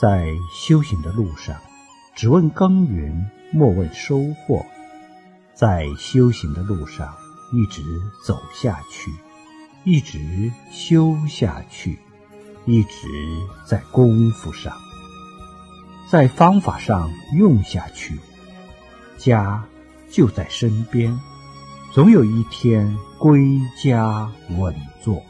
在修行的路上只问耕耘莫问收获。在修行的路上一直走下去。一直修下去一直在功夫上。在方法上用下去家就在身边总有一天归家稳坐。